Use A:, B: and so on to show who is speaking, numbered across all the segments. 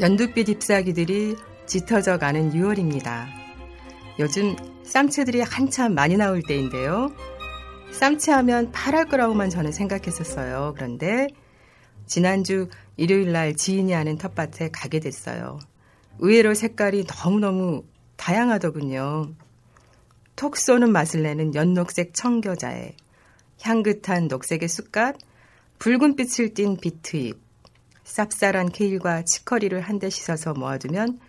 A: 연두빛 잎사귀들이 짙어져 가는 6월입니다. 요즘 쌈채들이 한참 많이 나올 때인데요. 쌈채 하면 파랄 거라고만 저는 생각했었어요. 그런데 지난주 일요일 날 지인이 하는 텃밭에 가게 됐어요. 의외로 색깔이 너무너무 다양하더군요. 톡 쏘는 맛을 내는 연녹색 청겨자에 향긋한 녹색의 쑥갓, 붉은 빛을 띤 비트잎, 쌉쌀한 케일과 치커리를 한데 씻어서 모아두면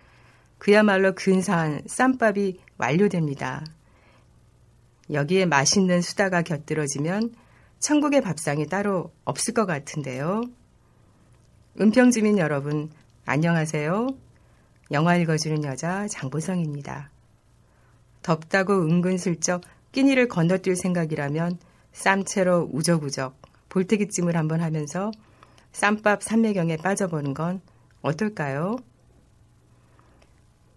A: 그야말로 근사한 쌈밥이 완료됩니다. 여기에 맛있는 수다가 곁들어지면 천국의 밥상이 따로 없을 것 같은데요. 은평주민 여러분, 안녕하세요. 영화 읽어주는 여자 장보성입니다. 덥다고 은근슬쩍 끼니를 건너뛸 생각이라면 쌈채로 우적우적 볼태기찜을 한번 하면서 쌈밥 삼매경에 빠져보는 건 어떨까요?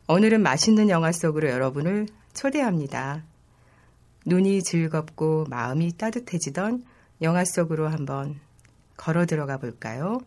A: 오늘은 맛있는 영화 속으로 여러분을 초대합니다. 눈이 즐겁고 마음이 따뜻해지던 영화 속으로 한번 걸어 들어가 볼까요?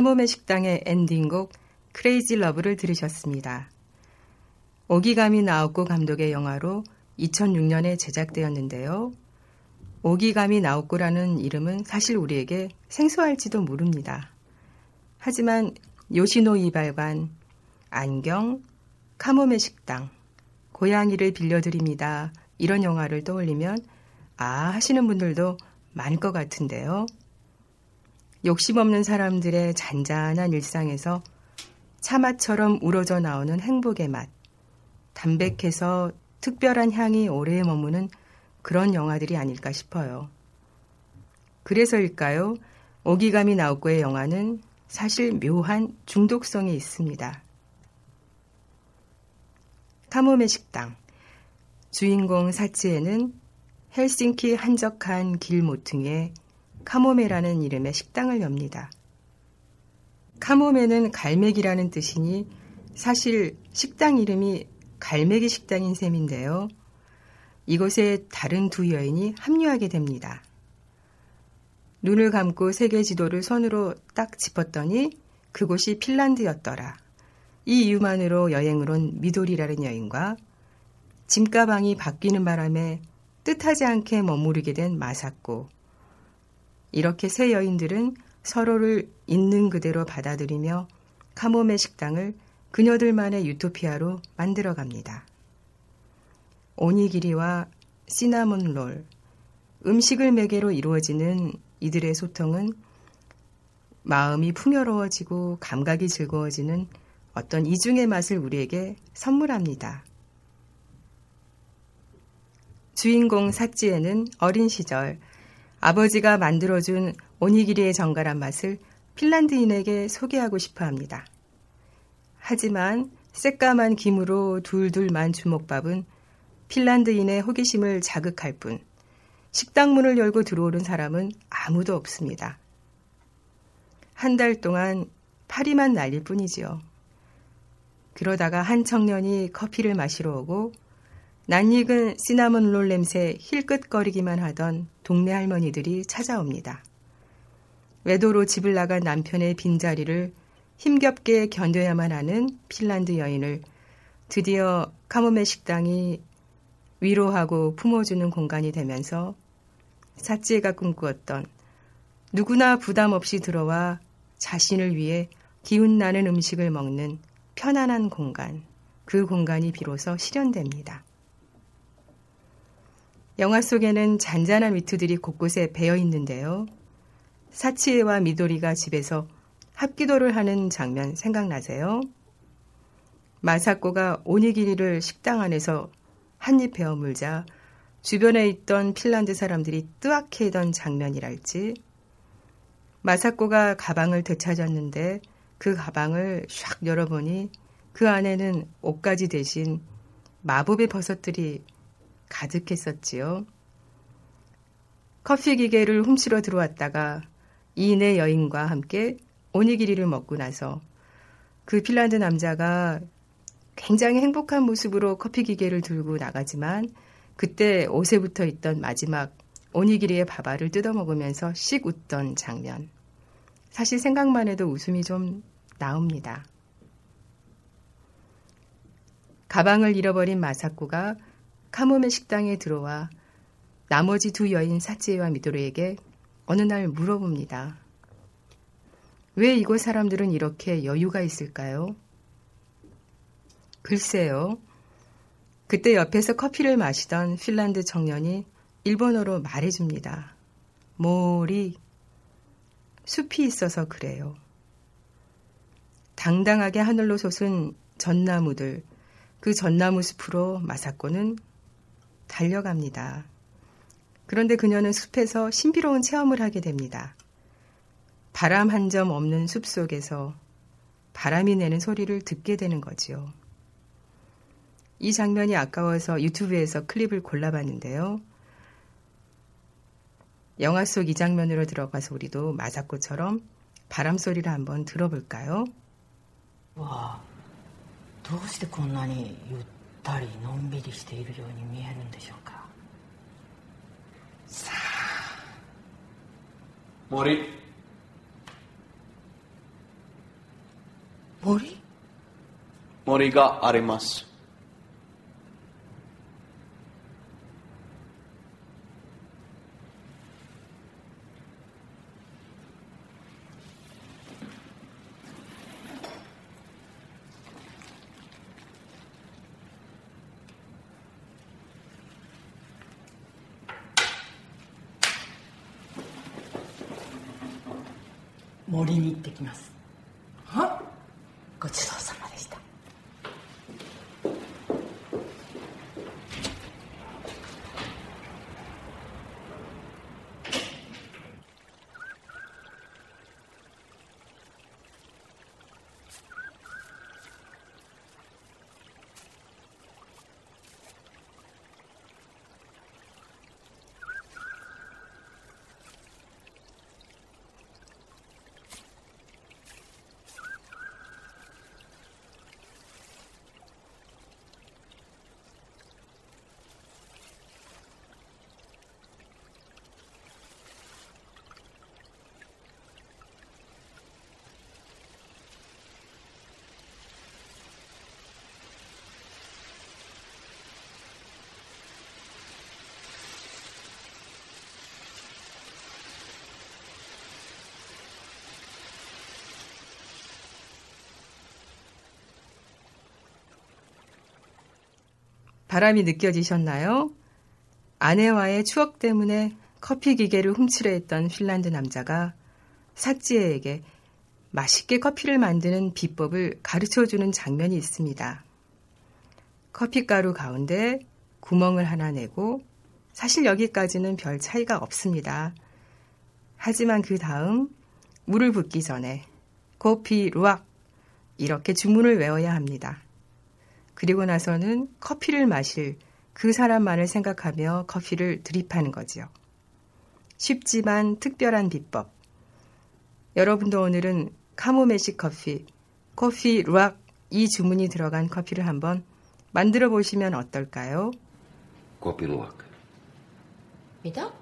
A: 카모메 식당의 엔딩곡 Crazy Love를 들으셨습니다. 오기가미 나오코 감독의 영화로 2006년에 제작되었는데요. 오기가미 나오코라는 이름은 사실 우리에게 생소할지도 모릅니다. 하지만 요시노 이발관, 안경, 카모메 식당, 고양이를 빌려드립니다. 이런 영화를 떠올리면 아 하시는 분들도 많을 것 같은데요. 욕심 없는 사람들의 잔잔한 일상에서 차맛처럼 우러져 나오는 행복의 맛, 담백해서 특별한 향이 오래 머무는 그런 영화들이 아닐까 싶어요. 그래서일까요? 오기가미 나오코의 영화는 사실 묘한 중독성이 있습니다. 카모메 식당. 주인공 사치에는 헬싱키 한적한 길 모퉁이에 카모메라는 이름의 식당을 엽니다. 카모메는 갈매기라는 뜻이니 사실 식당 이름이 갈매기 식당인 셈인데요. 이곳에 다른 두 여인이 합류하게 됩니다. 눈을 감고 세계 지도를 손으로 딱 짚었더니 그곳이 핀란드였더라. 이 이유만으로 여행을 온 미도리라는 여인과 짐가방이 바뀌는 바람에 뜻하지 않게 머무르게 된 마사코. 이렇게 세 여인들은 서로를 있는 그대로 받아들이며 카모메 식당을 그녀들만의 유토피아로 만들어 갑니다. 오니기리와 시나몬 롤, 음식을 매개로 이루어지는 이들의 소통은 마음이 풍요로워지고 감각이 즐거워지는 어떤 이중의 맛을 우리에게 선물합니다. 주인공 사찌에는 어린 시절 아버지가 만들어준 오니기리의 정갈한 맛을 핀란드인에게 소개하고 싶어 합니다. 하지만 새까만 김으로 둘둘만 주먹밥은 핀란드인의 호기심을 자극할 뿐 식당 문을 열고 들어오는 사람은 아무도 없습니다. 한 달 동안 파리만 날릴 뿐이지요. 그러다가 한 청년이 커피를 마시러 오고 낯익은 시나몬 롤 냄새 힐끗거리기만 하던 동네 할머니들이 찾아옵니다. 외도로 집을 나간 남편의 빈자리를 힘겹게 견뎌야만 하는 핀란드 여인을 드디어 카모메 식당이 위로하고 품어주는 공간이 되면서 사치에가 꿈꾸었던 누구나 부담 없이 들어와 자신을 위해 기운 나는 음식을 먹는 편안한 공간, 그 공간이 비로소 실현됩니다. 영화 속에는 잔잔한 위트들이 곳곳에 배어 있는데요. 사치에와 미도리가 집에서 합기도를 하는 장면 생각나세요? 마사코가 오니기리를 식당 안에서 한입 베어 물자 주변에 있던 핀란드 사람들이 뜨악해던 장면이랄지 마사코가 가방을 되찾았는데 그 가방을 샥 열어보니 그 안에는 옷가지 대신 마법의 버섯들이 가득했었지요. 커피 기계를 훔치러 들어왔다가 이내 여인과 함께 오니기리를 먹고 나서 그 핀란드 남자가 굉장히 행복한 모습으로 커피 기계를 들고 나가지만 그때 옷에 붙어 있던 마지막 오니기리의 밥알을 뜯어먹으면서 씩 웃던 장면. 사실 생각만 해도 웃음이 좀 나옵니다. 가방을 잃어버린 마사코가 카모메 식당에 들어와 나머지 두 여인 사치에와 미도르에게 어느 날 물어봅니다. 왜 이곳 사람들은 이렇게 여유가 있을까요? 글쎄요. 그때 옆에서 커피를 마시던 핀란드 청년이 일본어로 말해줍니다. 모리. 숲이 있어서 그래요. 당당하게 하늘로 솟은 전나무들, 그 전나무 숲으로 마사코는 달려갑니다. 그런데 그녀는 숲에서 신비로운 체험을 하게 됩니다. 바람 한 점 없는 숲 속에서 바람이 내는 소리를 듣게 되는 거지요. 이 장면이 아까워서 유튜브에서 클립을 골라봤는데요. 영화 속 이 장면으로 들어가서 우리도 마사코처럼 바람 소리를 한번 들어볼까요?
B: はどうしてこんなにゆっ たりのんびりしているように見えるんでしょうか？さあ。
C: 森。
B: 森？
C: 森があります。
B: きます
A: 바람이 느껴지셨나요? 아내와의 추억 때문에 커피 기계를 훔치려 했던 핀란드 남자가 삭지혜에게 맛있게 커피를 만드는 비법을 가르쳐 주는 장면이 있습니다. 커피가루 가운데 구멍을 하나 내고 사실 여기까지는 별 차이가 없습니다. 하지만 그 다음 물을 붓기 전에 커피 루악 이렇게 주문을 외워야 합니다. 그리고 나서는 커피를 마실 그 사람만을 생각하며 커피를 드립하는 거지요. 쉽지만 특별한 비법. 여러분도 오늘은 카모메식 커피, 커피 루악 이 주문이 들어간 커피를 한번 만들어 보시면 어떨까요?
D: Kopiluok.
B: Mitä?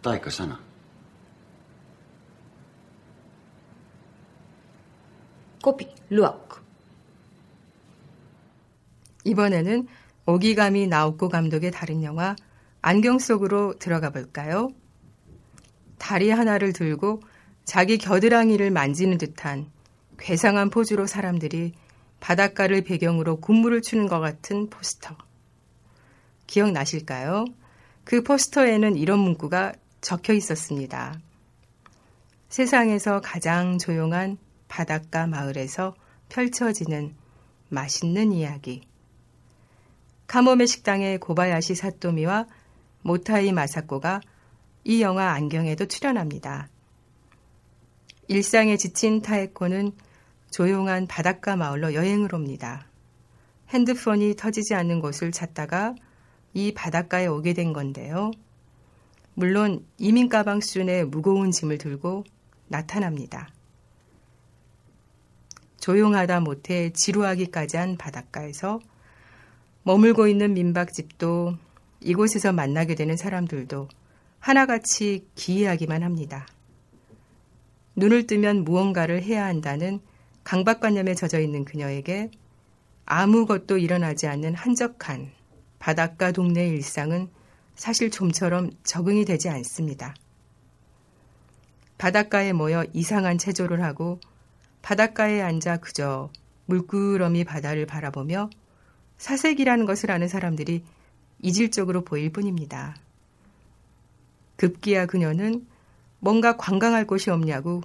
D: Taikasana.
B: Kopi, luok.
A: 이 번에는 오기가미 나오코 감독의 다른 영화 안경 속으로 들어가 볼까요? 다리 하나를 들고 자기 겨드랑이를 만지는 듯한 괴상한 포즈로 사람들이 바닷가를 배경으로 군무를 추는 것 같은 포스터. 기억나실까요? 그 포스터에는 이런 문구가 적혀 있었습니다. 세상에서 가장 조용한 바닷가 마을에서 펼쳐지는 맛있는 이야기. 카모메 식당의 고바야시 사토미와 모타이 마사코가 이 영화 안경에도 출연합니다. 일상에 지친 타에코는 조용한 바닷가 마을로 여행을 옵니다. 핸드폰이 터지지 않는 곳을 찾다가 이 바닷가에 오게 된 건데요. 물론 이민 가방 수준의 무거운 짐을 들고 나타납니다. 조용하다 못해 지루하기까지 한 바닷가에서 머물고 있는 민박집도 이곳에서 만나게 되는 사람들도 하나같이 기이하기만 합니다. 눈을 뜨면 무언가를 해야 한다는 강박관념에 젖어 있는 그녀에게 아무것도 일어나지 않는 한적한 바닷가 동네 일상은 사실 좀처럼 적응이 되지 않습니다. 바닷가에 모여 이상한 체조를 하고 바닷가에 앉아 그저 물끄러미 바다를 바라보며 사색이라는 것을 아는 사람들이 이질적으로 보일 뿐입니다. 급기야 그녀는 뭔가 관광할 곳이 없냐고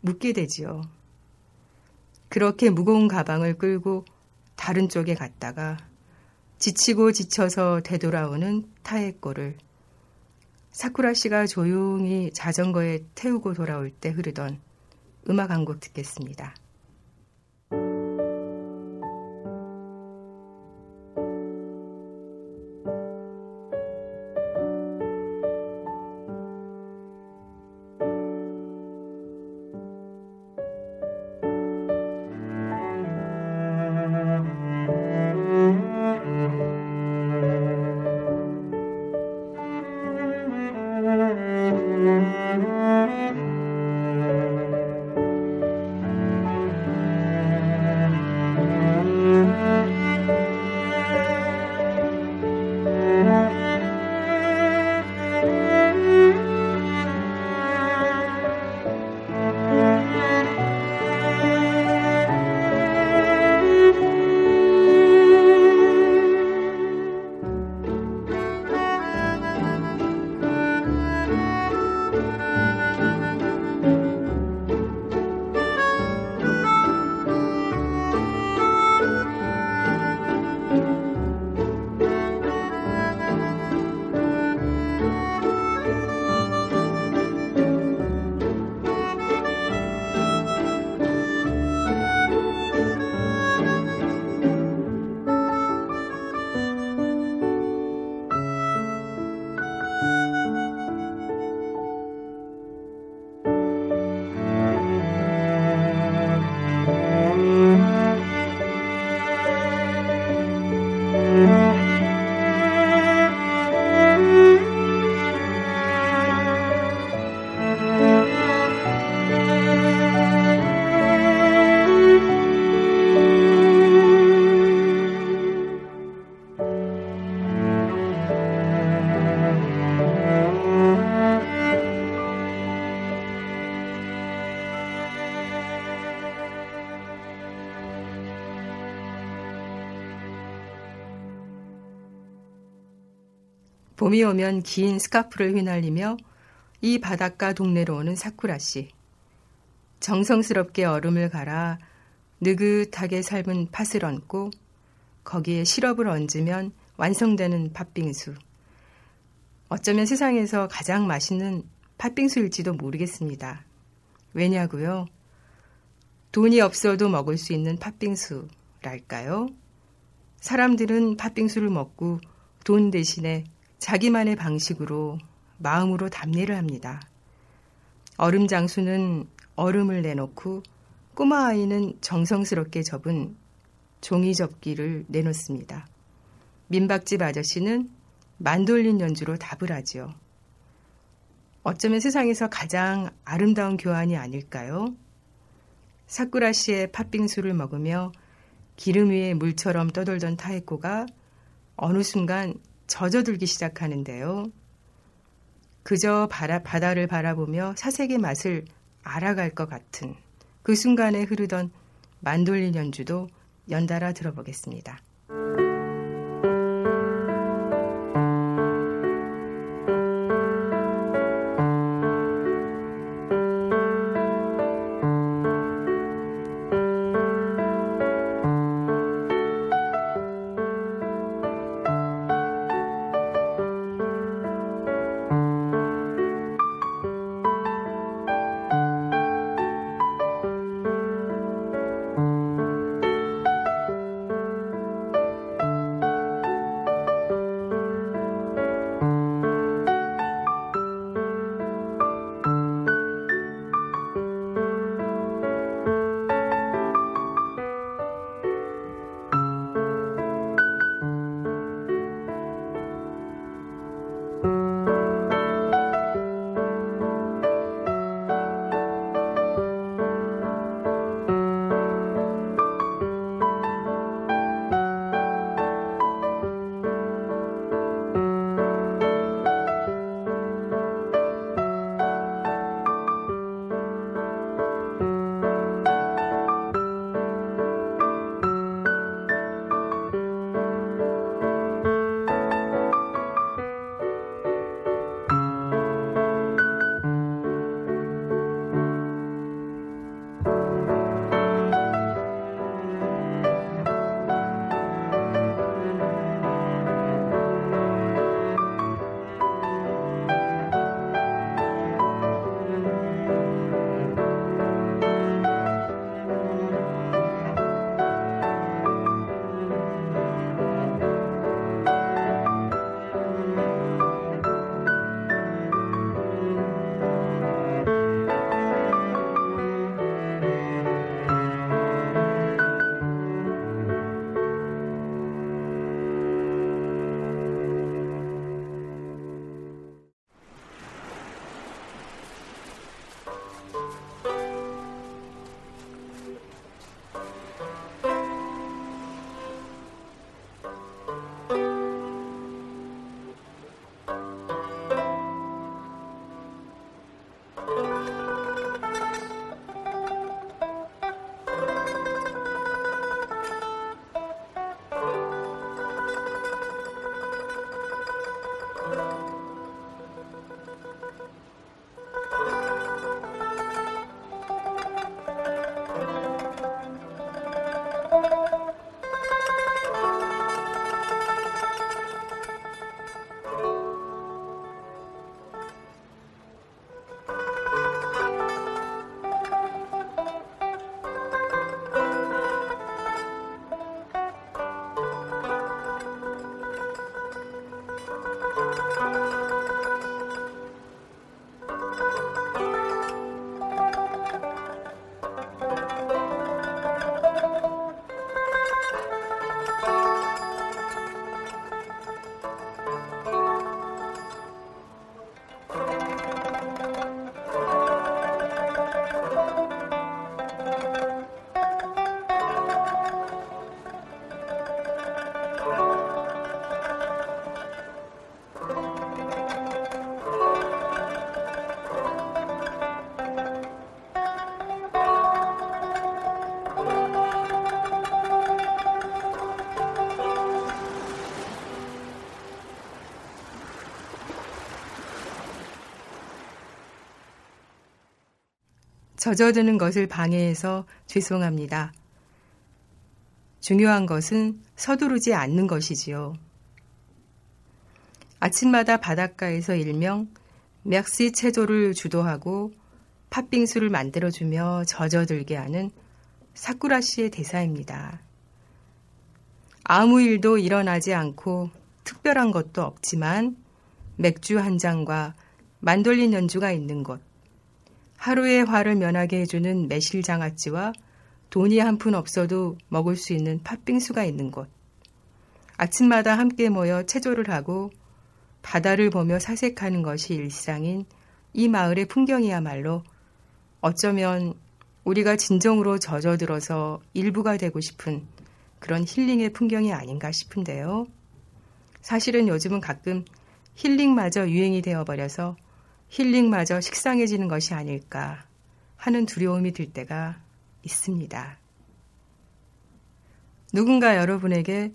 A: 묻게 되지요. 그렇게 무거운 가방을 끌고 다른 쪽에 갔다가 지치고 지쳐서 되돌아오는 타에꼬를 사쿠라 씨가 조용히 자전거에 태우고 돌아올 때 흐르던 음악 한 곡 듣겠습니다. 봄이 오면 긴 스카프를 휘날리며 이 바닷가 동네로 오는 사쿠라 씨. 정성스럽게 얼음을 갈아 느긋하게 삶은 팥을 얹고 거기에 시럽을 얹으면 완성되는 팥빙수. 어쩌면 세상에서 가장 맛있는 팥빙수일지도 모르겠습니다. 왜냐고요? 돈이 없어도 먹을 수 있는 팥빙수랄까요? 사람들은 팥빙수를 먹고 돈 대신에 자기만의 방식으로 마음으로 답례를 합니다. 얼음 장수는 얼음을 내놓고 꼬마 아이는 정성스럽게 접은 종이 접기를 내놓습니다. 민박집 아저씨는 만돌린 연주로 답을 하지요. 어쩌면 세상에서 가장 아름다운 교환이 아닐까요? 사쿠라 씨의 팥빙수를 먹으며 기름 위에 물처럼 떠돌던 타에코가 어느 순간 젖어들기 시작하는데요. 그저 바라, 바다를 바라보며 사색의 맛을 알아갈 것 같은 그 순간에 흐르던 만돌린 연주도 연달아 들어보겠습니다. 젖어드는 것을 방해해서 죄송합니다. 중요한 것은 서두르지 않는 것이지요. 아침마다 바닷가에서 일명 Merci 체조를 주도하고 팥빙수를 만들어주며 젖어들게 하는 사쿠라 씨의 대사입니다. 아무 일도 일어나지 않고 특별한 것도 없지만 맥주 한 잔과 만돌린 연주가 있는 곳, 하루의 화를 면하게 해주는 매실 장아찌와 돈이 한 푼 없어도 먹을 수 있는 팥빙수가 있는 곳, 아침마다 함께 모여 체조를 하고 바다를 보며 사색하는 것이 일상인 이 마을의 풍경이야말로 어쩌면 우리가 진정으로 젖어들어서 일부가 되고 싶은 그런 힐링의 풍경이 아닌가 싶은데요. 사실은 요즘은 가끔 힐링마저 유행이 되어버려서 힐링마저 식상해지는 것이 아닐까 하는 두려움이 들 때가 있습니다. 누군가 여러분에게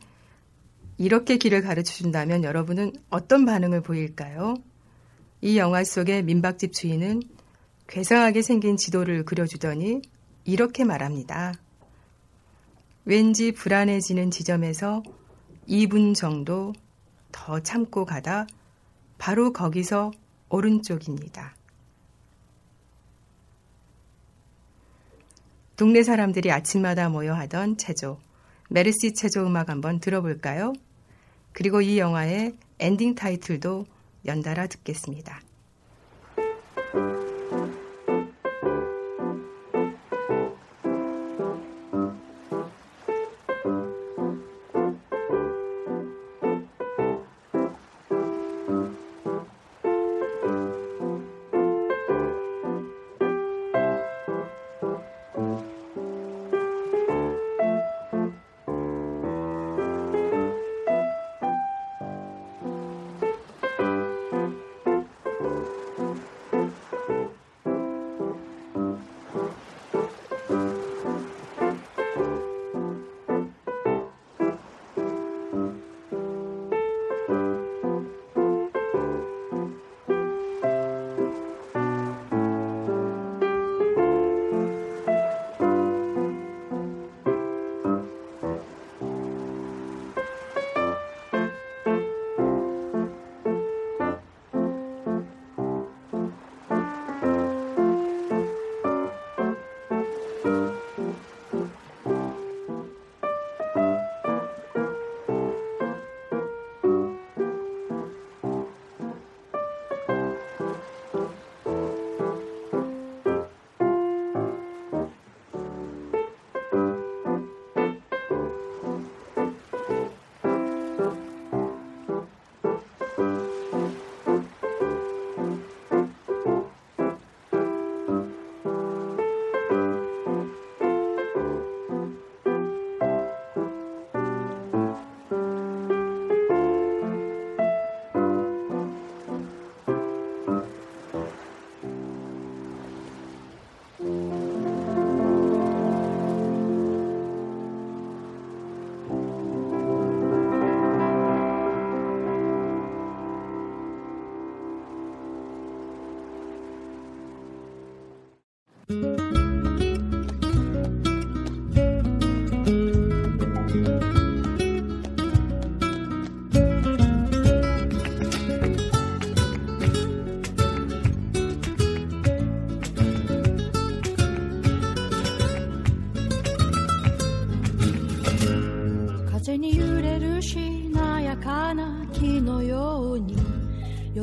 A: 이렇게 길을 가르쳐 준다면 여러분은 어떤 반응을 보일까요? 이 영화 속의 민박집 주인은 괴상하게 생긴 지도를 그려주더니 이렇게 말합니다. 왠지 불안해지는 지점에서 2분 정도 더 참고 가다 바로 거기서 오른쪽입니다. 동네 사람들이 아침마다 모여 하던 체조, 메르시 체조 음악 한번 들어볼까요? 그리고 이 영화의 엔딩 타이틀도 연달아 듣겠습니다.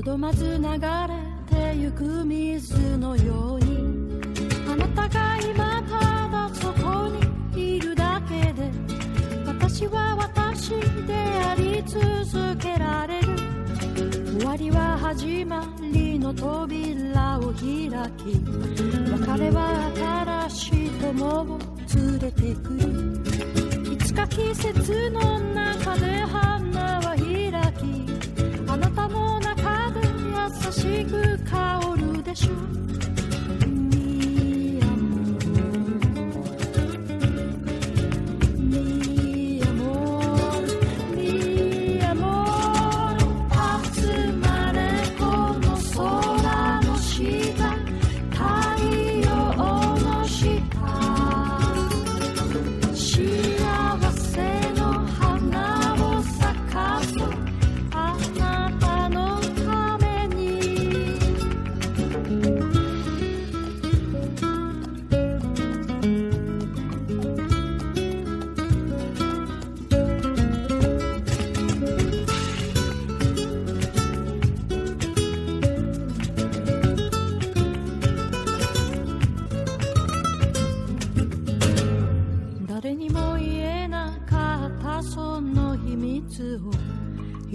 E: どまず流れてゆく水のように。あなたが今ただそこにいるだけで私は私であり続けられる。終わりは始まりの扉を開き別れは新しい友を連れてくる。いつか季節の中で花はしく香るでしょう。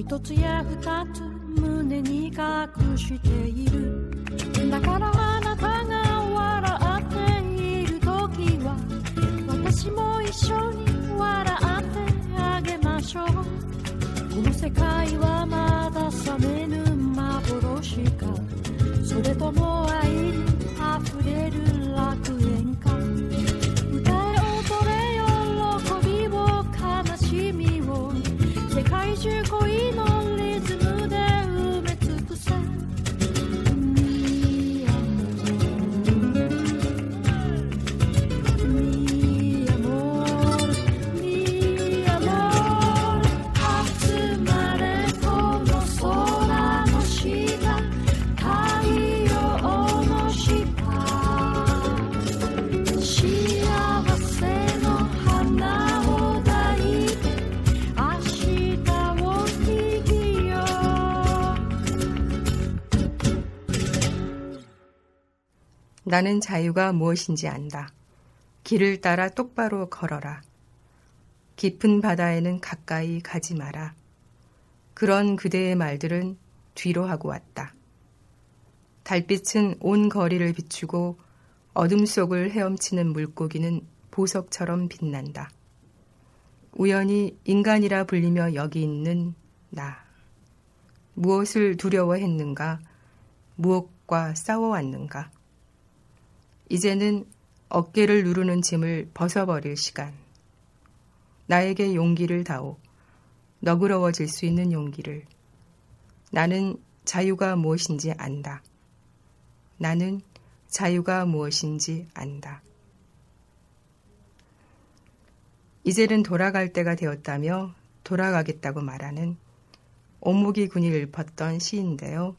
E: 一つや二つ胸に抱来週恋の。
A: 나는 자유가 무엇인지 안다. 길을 따라 똑바로 걸어라. 깊은 바다에는 가까이 가지 마라. 그런 그대의 말들은 뒤로 하고 왔다. 달빛은 온 거리를 비추고 어둠 속을 헤엄치는 물고기는 보석처럼 빛난다. 우연히 인간이라 불리며 여기 있는 나. 무엇을 두려워했는가? 무엇과 싸워왔는가? 이제는 어깨를 누르는 짐을 벗어버릴 시간. 나에게 용기를 다오. 너그러워질 수 있는 용기를. 나는 자유가 무엇인지 안다. 나는 자유가 무엇인지 안다. 이제는 돌아갈 때가 되었다며 돌아가겠다고 말하는 요모기 군이 읊었던 시인데요.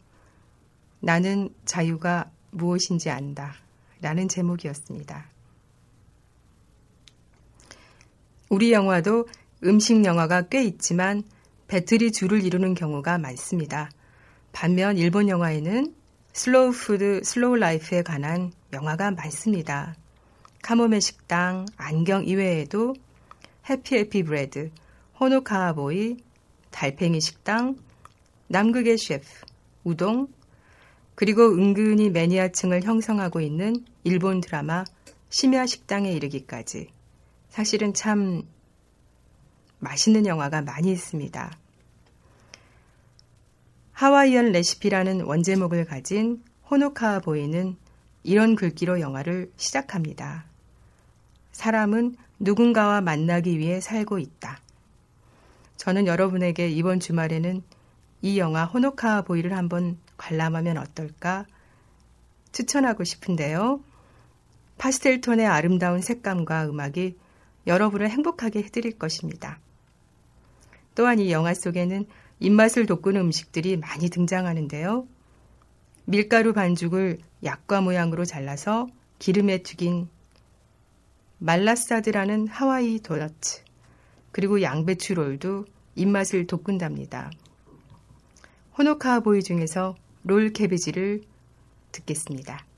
A: 나는 자유가 무엇인지 안다. 라는 제목이었습니다. 우리 영화도 음식 영화가 꽤 있지만 배틀이 주를 이루는 경우가 많습니다. 반면 일본 영화에는 slow food, slow life에 관한 영화가 많습니다. 카모메 식당, 안경 이외에도 해피 해피 브레드, 호노카와보이, 달팽이 식당, 남극의 셰프, 우동, 그리고 은근히 매니아층을 형성하고 있는 일본 드라마 심야 식당에 이르기까지 사실은 참 맛있는 영화가 많이 있습니다. 하와이안 레시피라는 원제목을 가진 호노카와 보이는 이런 글귀로 영화를 시작합니다. 사람은 누군가와 만나기 위해 살고 있다. 저는 여러분에게 이번 주말에는 이 영화 호노카와 보이를 한번 관람하면 어떨까 추천하고 싶은데요. 파스텔 톤의 아름다운 색감과 음악이 여러분을 행복하게 해드릴 것입니다. 또한 이 영화 속에는 입맛을 돋구는 음식들이 많이 등장하는데요. 밀가루 반죽을 약과 모양으로 잘라서 기름에 튀긴 말라사드라는 하와이 도너츠, 그리고 양배추 롤도 입맛을 돋군답니다. 호노카와 보이 중에서 롤 캐비지를 듣겠습니다.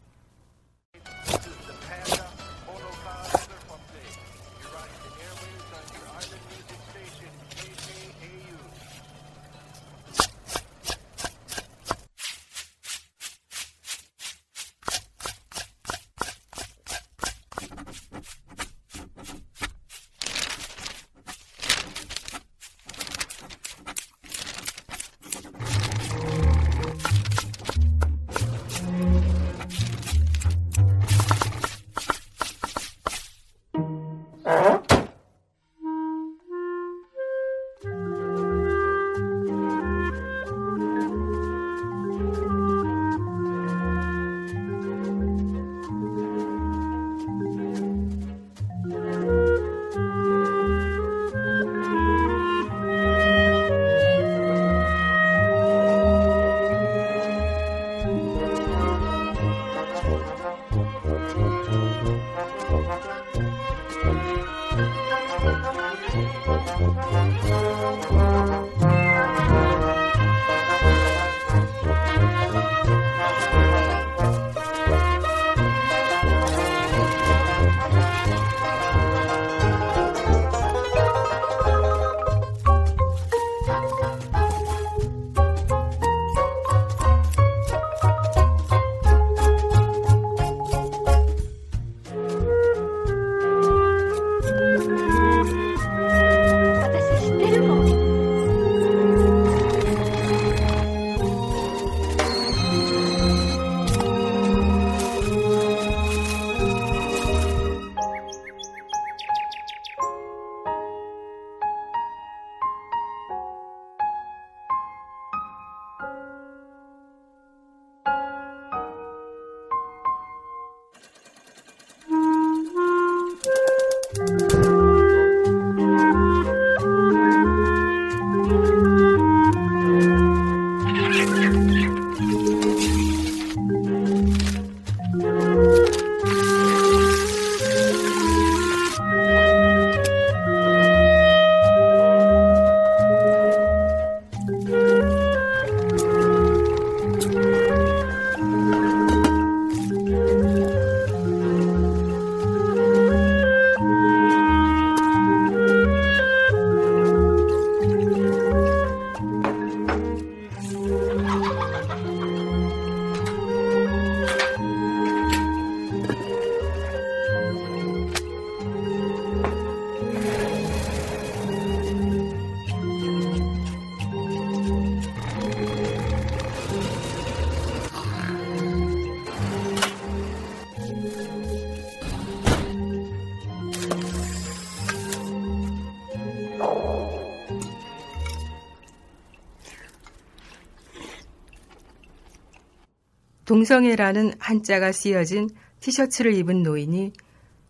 A: 동성애라는 한자가 쓰여진 티셔츠를 입은 노인이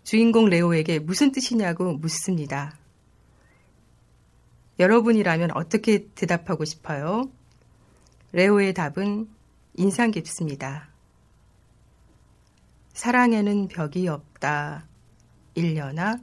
A: 주인공 레오에게 무슨 뜻이냐고 묻습니다. 여러분이라면 어떻게 대답하고 싶어요? 레오의 답은 인상 깊습니다. 사랑에는 벽이 없다. 일려나?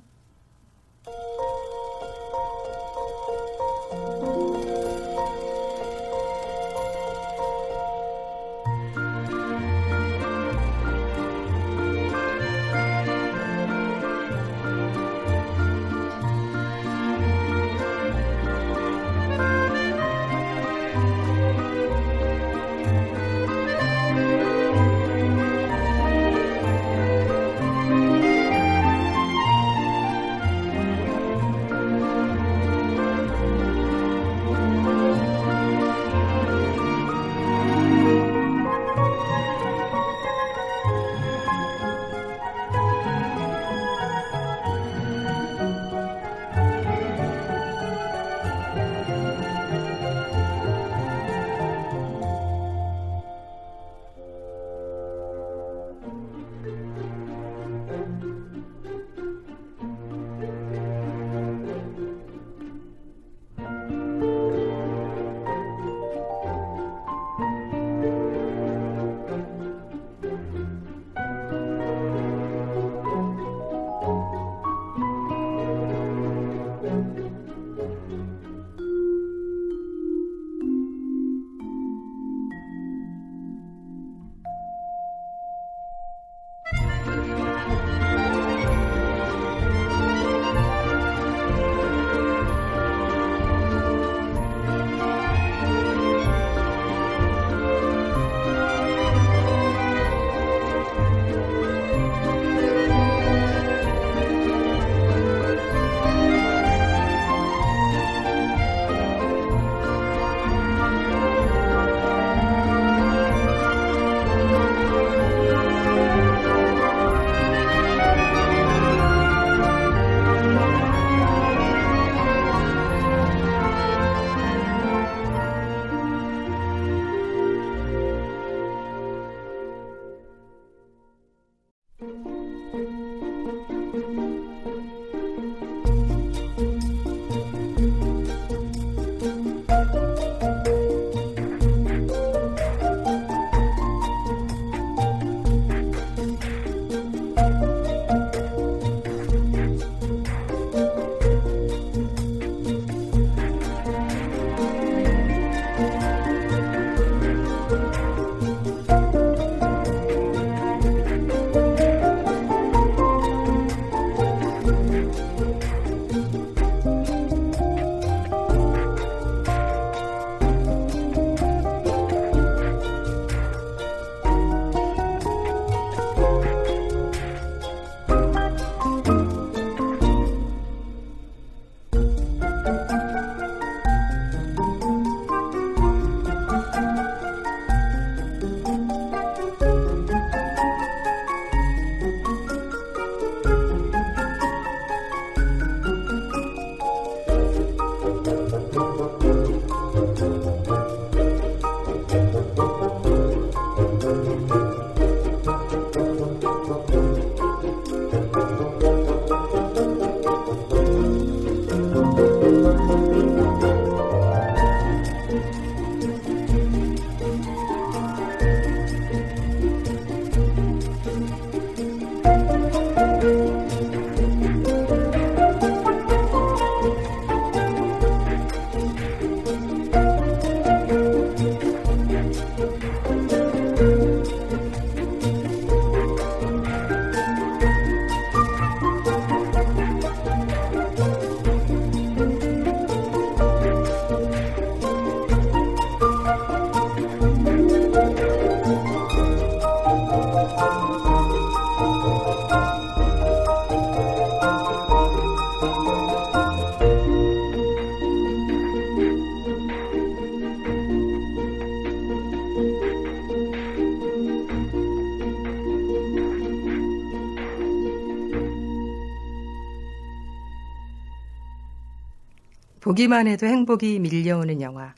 A: 보기만 해도 행복이 밀려오는 영화.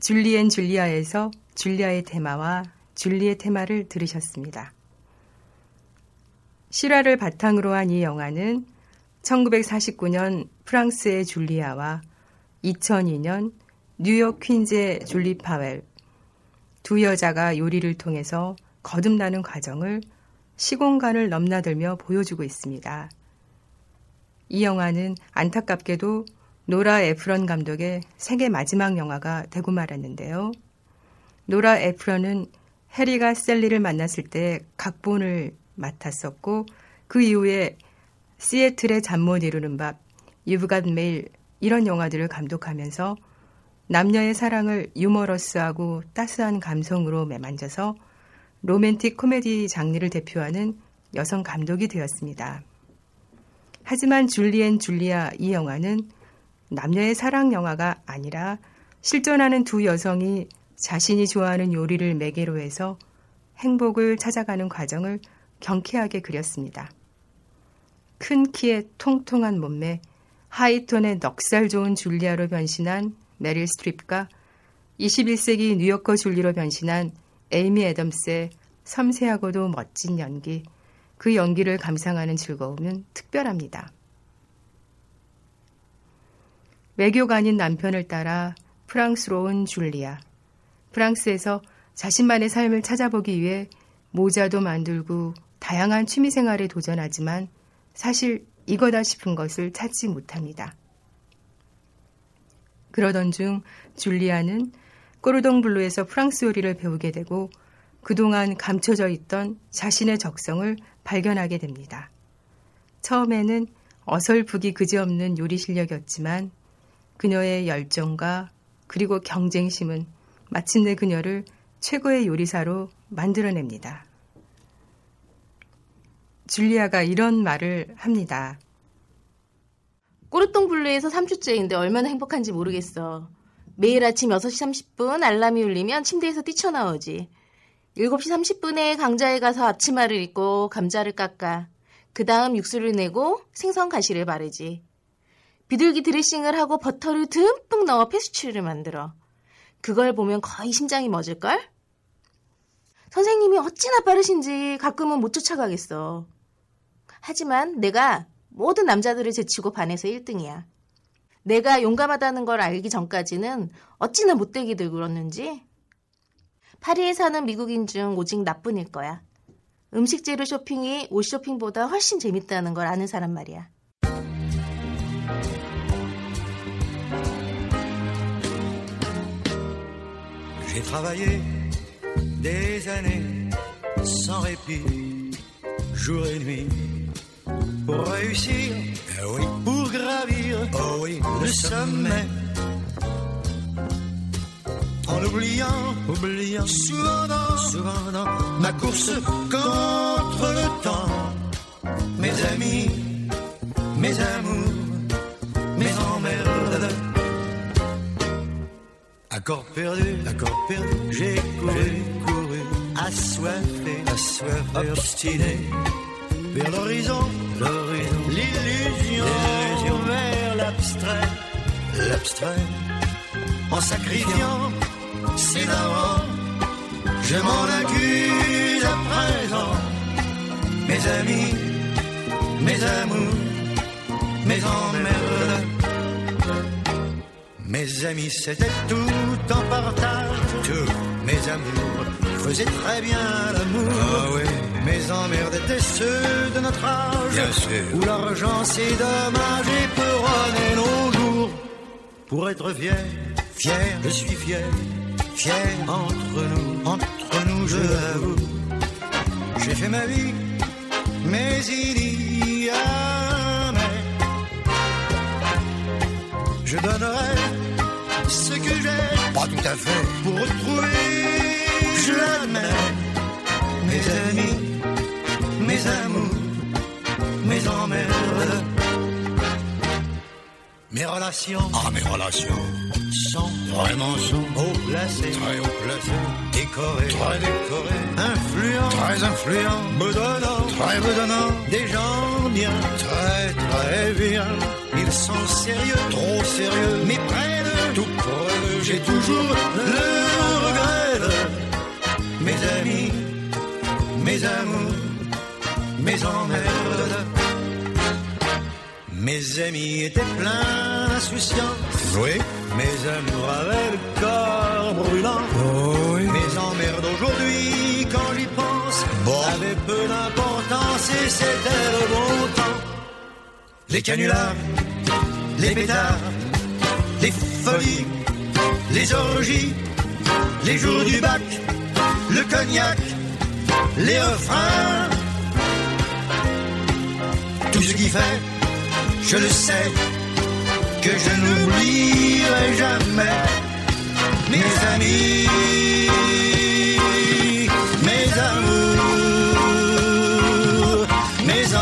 A: 줄리엔 줄리아에서 줄리아의 테마와 줄리의 테마를 들으셨습니다. 실화를 바탕으로 한 이 영화는 1949년 프랑스의 줄리아와 2002년 뉴욕 퀸즈의 줄리 파웰 두 여자가 요리를 통해서 거듭나는 과정을 시공간을 넘나들며 보여주고 있습니다. 이 영화는 안타깝게도 노라 에프런 감독의 생애 마지막 영화가 되고 말았는데요. 노라 에프런은 해리가 샐리를 만났을 때 각본을 맡았었고 그 이후에 시애틀의 잠 못 이루는 밤, You've Got Mail 이런 영화들을 감독하면서 남녀의 사랑을 유머러스하고 따스한 감성으로 매만져서 로맨틱 코미디 장르를 대표하는 여성 감독이 되었습니다. 하지만 줄리엔 줄리아 이 영화는 남녀의 사랑 영화가 아니라 실존하는 두 여성이 자신이 좋아하는 요리를 매개로 해서 행복을 찾아가는 과정을 경쾌하게 그렸습니다. 큰 키에 통통한 몸매, 하이톤의 넉살 좋은 줄리아로 변신한 메릴 스트립과 21세기 뉴요커 줄리로 변신한 에이미 애덤스의 섬세하고도 멋진 연기, 그 연기를 감상하는 즐거움은 특별합니다. 외교관인 남편을 따라 프랑스로 온 줄리아. 프랑스에서 자신만의 삶을 찾아보기 위해 모자도 만들고 다양한 취미 생활에 도전하지만 사실 이거다 싶은 것을 찾지 못합니다. 그러던 중 줄리아는 꼬르동 블루에서 프랑스 요리를 배우게 되고 그동안 감춰져 있던 자신의 적성을 발견하게 됩니다. 처음에는 어설프기 그지없는 요리 실력이었지만 그녀의 열정과 그리고 경쟁심은 마침내 그녀를 최고의 요리사로 만들어냅니다. 줄리아가 이런 말을 합니다.
F: Cordon Bleu에서 3주째인데 얼마나 행복한지 모르겠어. 매일 아침 6시 30분 알람이 울리면 침대에서 뛰쳐나오지. 7시 30분에 강좌에 가서 앞치마를 입고 감자를 깎아. 그 다음 육수를 내고 생선 가시를 바르지. 비둘기 드레싱을 하고 버터를 듬뿍 넣어 페스츄리를 만들어. 그걸 보면 거의 심장이 멎을걸? 선생님이 어찌나 빠르신지 가끔은 못 쫓아가겠어. 하지만 내가 모든 남자들을 제치고 반해서 1등이야. 내가 용감하다는 걸 알기 전까지는 어찌나 못되기들 그렇는지. 파리에 사는 미국인 중 오직 나뿐일 거야. 음식 재료 쇼핑이 옷 쇼핑보다 훨씬 재밌다는 걸 아는 사람 말이야.
G: J'ai travaillé des années sans répit, jour et nuit, pour réussir, eh oui, pour gravir oh oui, le sommet. En oubliant, oubliant, souvent dans, souvent dans ma course contre le temps, mes amis, mes amours, Accord perdu, accord perdu, j'ai couru, couru, assoiffé, assoiffé, obstiné, vers l'horizon, l'horizon, l'illusion, l'illusion, vers l'abstrait, l'abstrait, en sacrifiant ses darons, je m'en accuse à présent, mes amis, mes amours, mes emmerdes. Mes amis, c'était tout en partage. Tous mes amours faisaient très bien l'amour. Ah oui. Mes emmerdes étaient ceux de notre âge. Bien sûr. Où l'argent, c'est dommage et peut nos jours. Pour être fier, fier, je suis fier. Fier entre nous, entre nous, je l'avoue. J'ai fait ma vie, mais il y a Je donnerai ce que j'ai. Pas tout à fait. Pour retrouver, je l'admets, mes amis, mes amours, mes emmerdes. Mes relations. Ah, mes relations. Sont vraiment sont haut placées. Très haut placées. Décorées. Très décorées. Influents. Très influents. Bedonnants. Très bedonnants. Des gens bien. Très, très bien. Ils sont sérieux. Trop sérieux. Mais près de tout près d'eux, j'ai toujours le regret de mes amis, mes amours, mes emmerdes. Mes amis étaient pleins d'insouciance. Oui. Mes amours avaient le corps brûlant. oui. Mes emmerdes aujourd'hui, quand j'y pense, bon. avaient peu d'importance et c'était le bon temps. Les canulars, les pétards, les folies, les orgies, les jours du bac, le cognac, les refrains. Tout ce qui fait, je le sais, que je n'oublierai jamais mes amis, mes amours, mes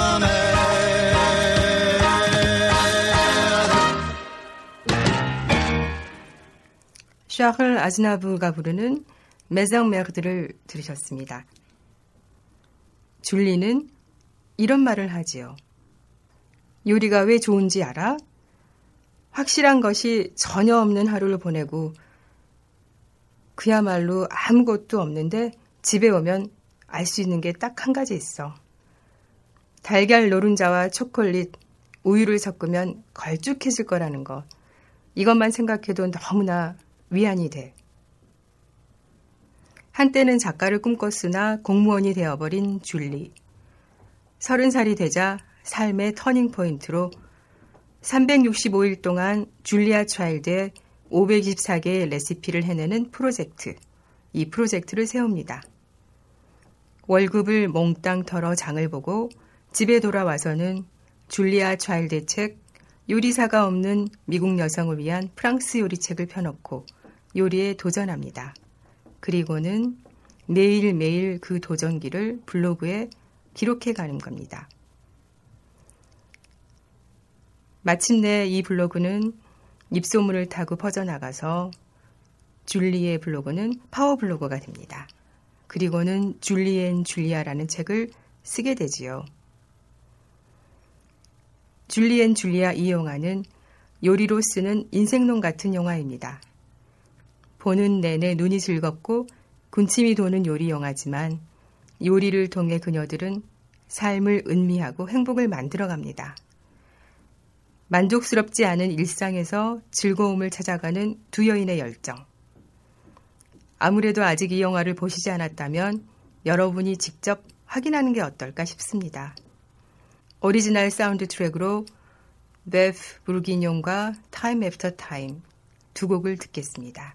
A: 샤클 아즈나브가 부르는 메상메르드를 들으셨습니다. 줄리는 이런 말을 하지요. 요리가 왜 좋은지 알아? 확실한 것이 전혀 없는 하루를 보내고 그야말로 아무것도 없는데 집에 오면 알 수 있는 게 딱 한 가지 있어. 달걀 노른자와 초콜릿, 우유를 섞으면 걸쭉해질 거라는 것. 이것만 생각해도 너무나 위안이 돼. 한때는 작가를 꿈꿨으나 공무원이 되어버린 줄리. 서른 살이 되자 삶의 터닝 포인트로 365일 동안 줄리아 차일드의 524개의 레시피를 해내는 프로젝트. 이 프로젝트를 세웁니다. 월급을 몽땅 털어 장을 보고 집에 돌아와서는 줄리아 차일드의 책 요리사가 없는 미국 여성을 위한 프랑스 요리책을 펴놓고 요리에 도전합니다. 그리고는 매일매일 그 도전기를 블로그에 기록해 가는 겁니다. 마침내 이 블로그는 입소문을 타고 퍼져나가서 줄리의 블로그는 파워 블로그가 됩니다. 그리고는 Julie and Julia라는 책을 쓰게 되지요. Julie and Julia 이 영화는 요리로 쓰는 인생론 같은 영화입니다. 보는 내내 눈이 즐겁고 군침이 도는 요리 영화지만 요리를 통해 그녀들은 삶을 음미하고 행복을 만들어 갑니다. 만족스럽지 않은 일상에서 즐거움을 찾아가는 두 여인의 열정. 아무래도 아직 이 영화를 보시지 않았다면 여러분이 직접 확인하는 게 어떨까 싶습니다. 오리지널 사운드 트랙으로 bœuf bourguignon과 Time After Time 두 곡을 듣겠습니다.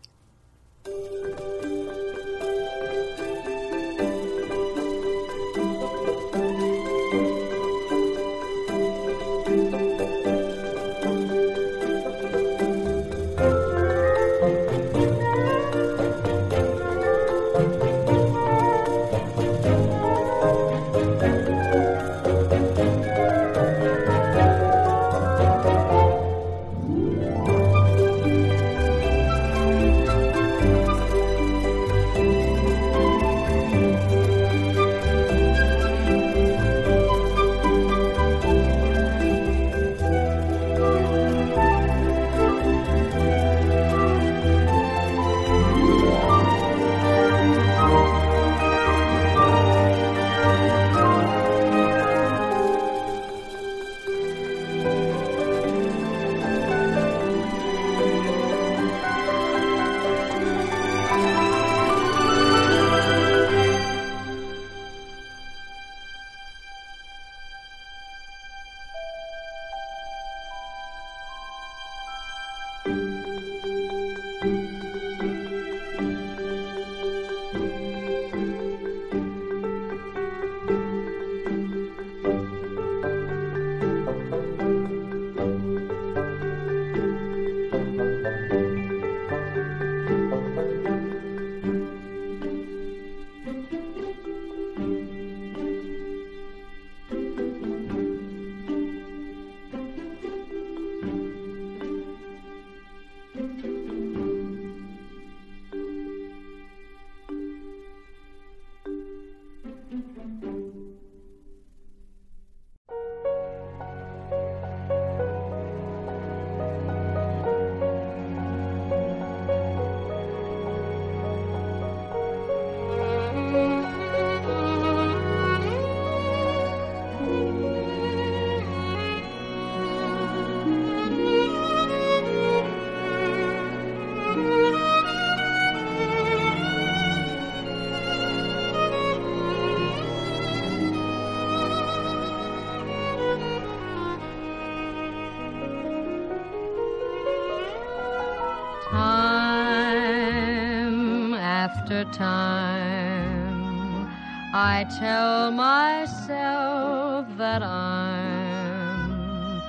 H: I tell myself that I'm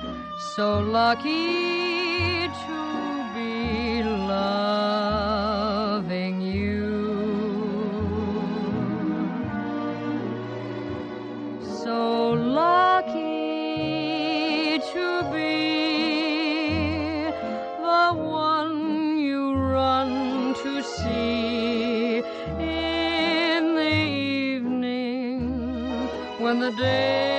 H: so lucky the day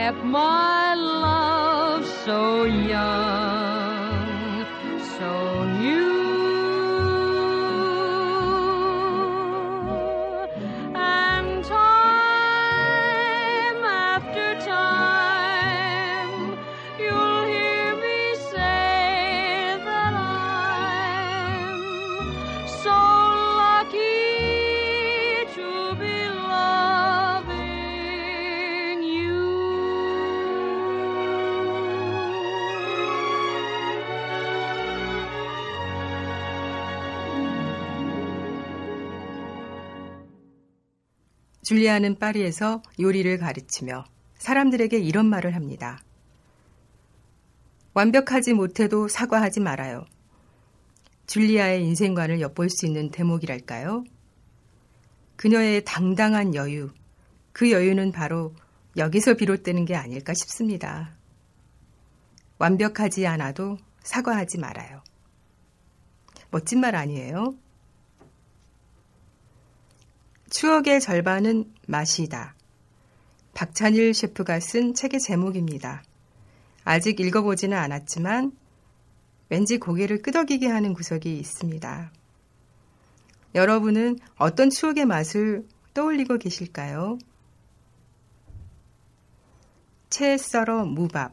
H: kept my love so young,
A: 줄리아는 파리에서 요리를 가르치며 사람들에게 이런 말을 합니다. 완벽하지 못해도 사과하지 말아요. 줄리아의 인생관을 엿볼 수 있는 대목이랄까요? 그녀의 당당한 여유, 그 여유는 바로 여기서 비롯되는 게 아닐까 싶습니다. 완벽하지 않아도 사과하지 말아요. 멋진 말 아니에요? 추억의 절반은 맛이다. 박찬일 셰프가 쓴 책의 제목입니다. 아직 읽어보지는 않았지만 왠지 고개를 끄덕이게 하는 구석이 있습니다. 여러분은 어떤 추억의 맛을 떠올리고 계실까요? 채 썰어 무밥,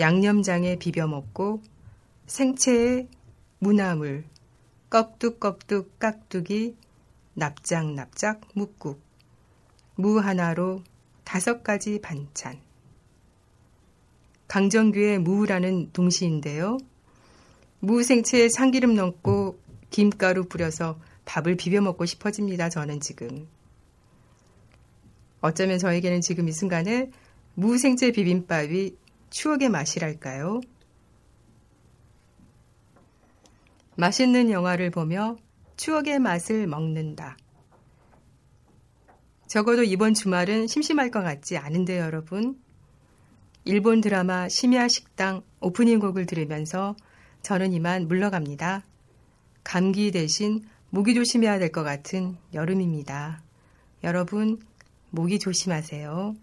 A: 양념장에 비벼 먹고 생채에 무나물, 껍둑껍둑 깍두기, 납작납작 묵국, 무 하나로 다섯 가지 반찬. 강정규의 무라는 동시인데요. 무 생채에 참기름 넣고 김가루 뿌려서 밥을 비벼 먹고 싶어집니다. 저는 지금. 어쩌면 저에게는 지금 이 순간에 무 생채 비빔밥이 추억의 맛이랄까요? 맛있는 영화를 보며 추억의 맛을 먹는다. 적어도 이번 주말은 심심할 것 같지 않은데 여러분. 일본 드라마 심야 식당 오프닝 곡을 들으면서 저는 이만 물러갑니다. 감기 대신 모기 조심해야 될 것 같은 여름입니다. 여러분, 모기 조심하세요.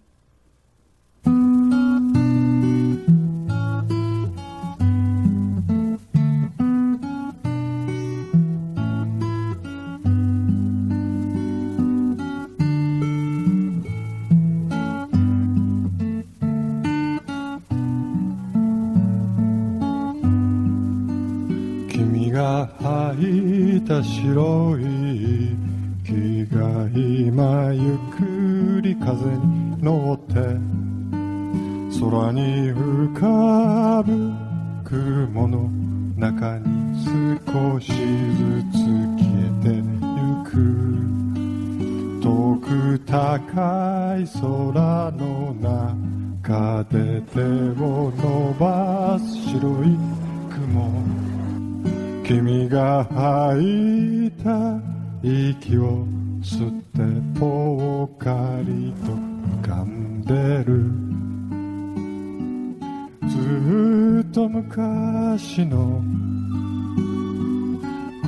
I: た白い木が今ゆっくり風に乗って空に浮かぶ雲の中に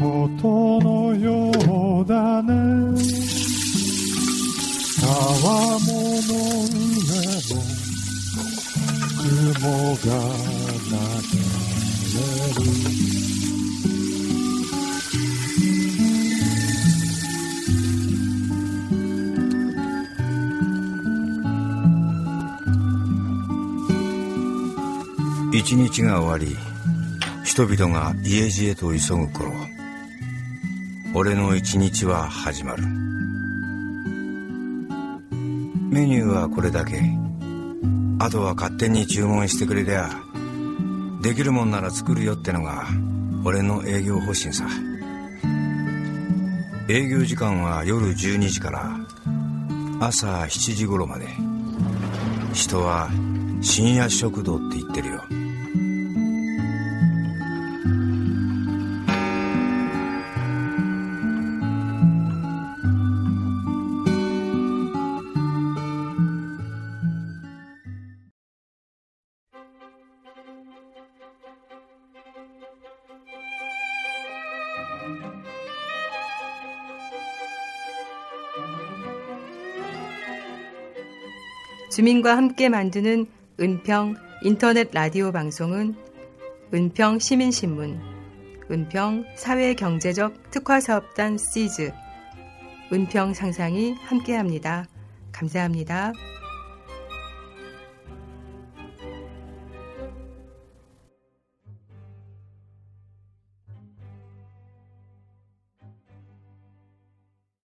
I: ことのようだね。川もの上も雲が流れる。
J: 一日が終わり人々が家路へと急ぐ頃。俺の一日は始まる。メニューはこれだけ。あとは勝手に注文してくれりゃできるもんなら作るよってのが俺の営業方針さ。営業時間は夜12時から朝7時頃まで。人は深夜食堂って言ってるよ。
A: 주민과 함께 만드는 은평 인터넷 라디오 방송은 은평 시민신문, 은평 사회경제적 특화사업단 시즈, 은평 상상이 함께합니다. 감사합니다.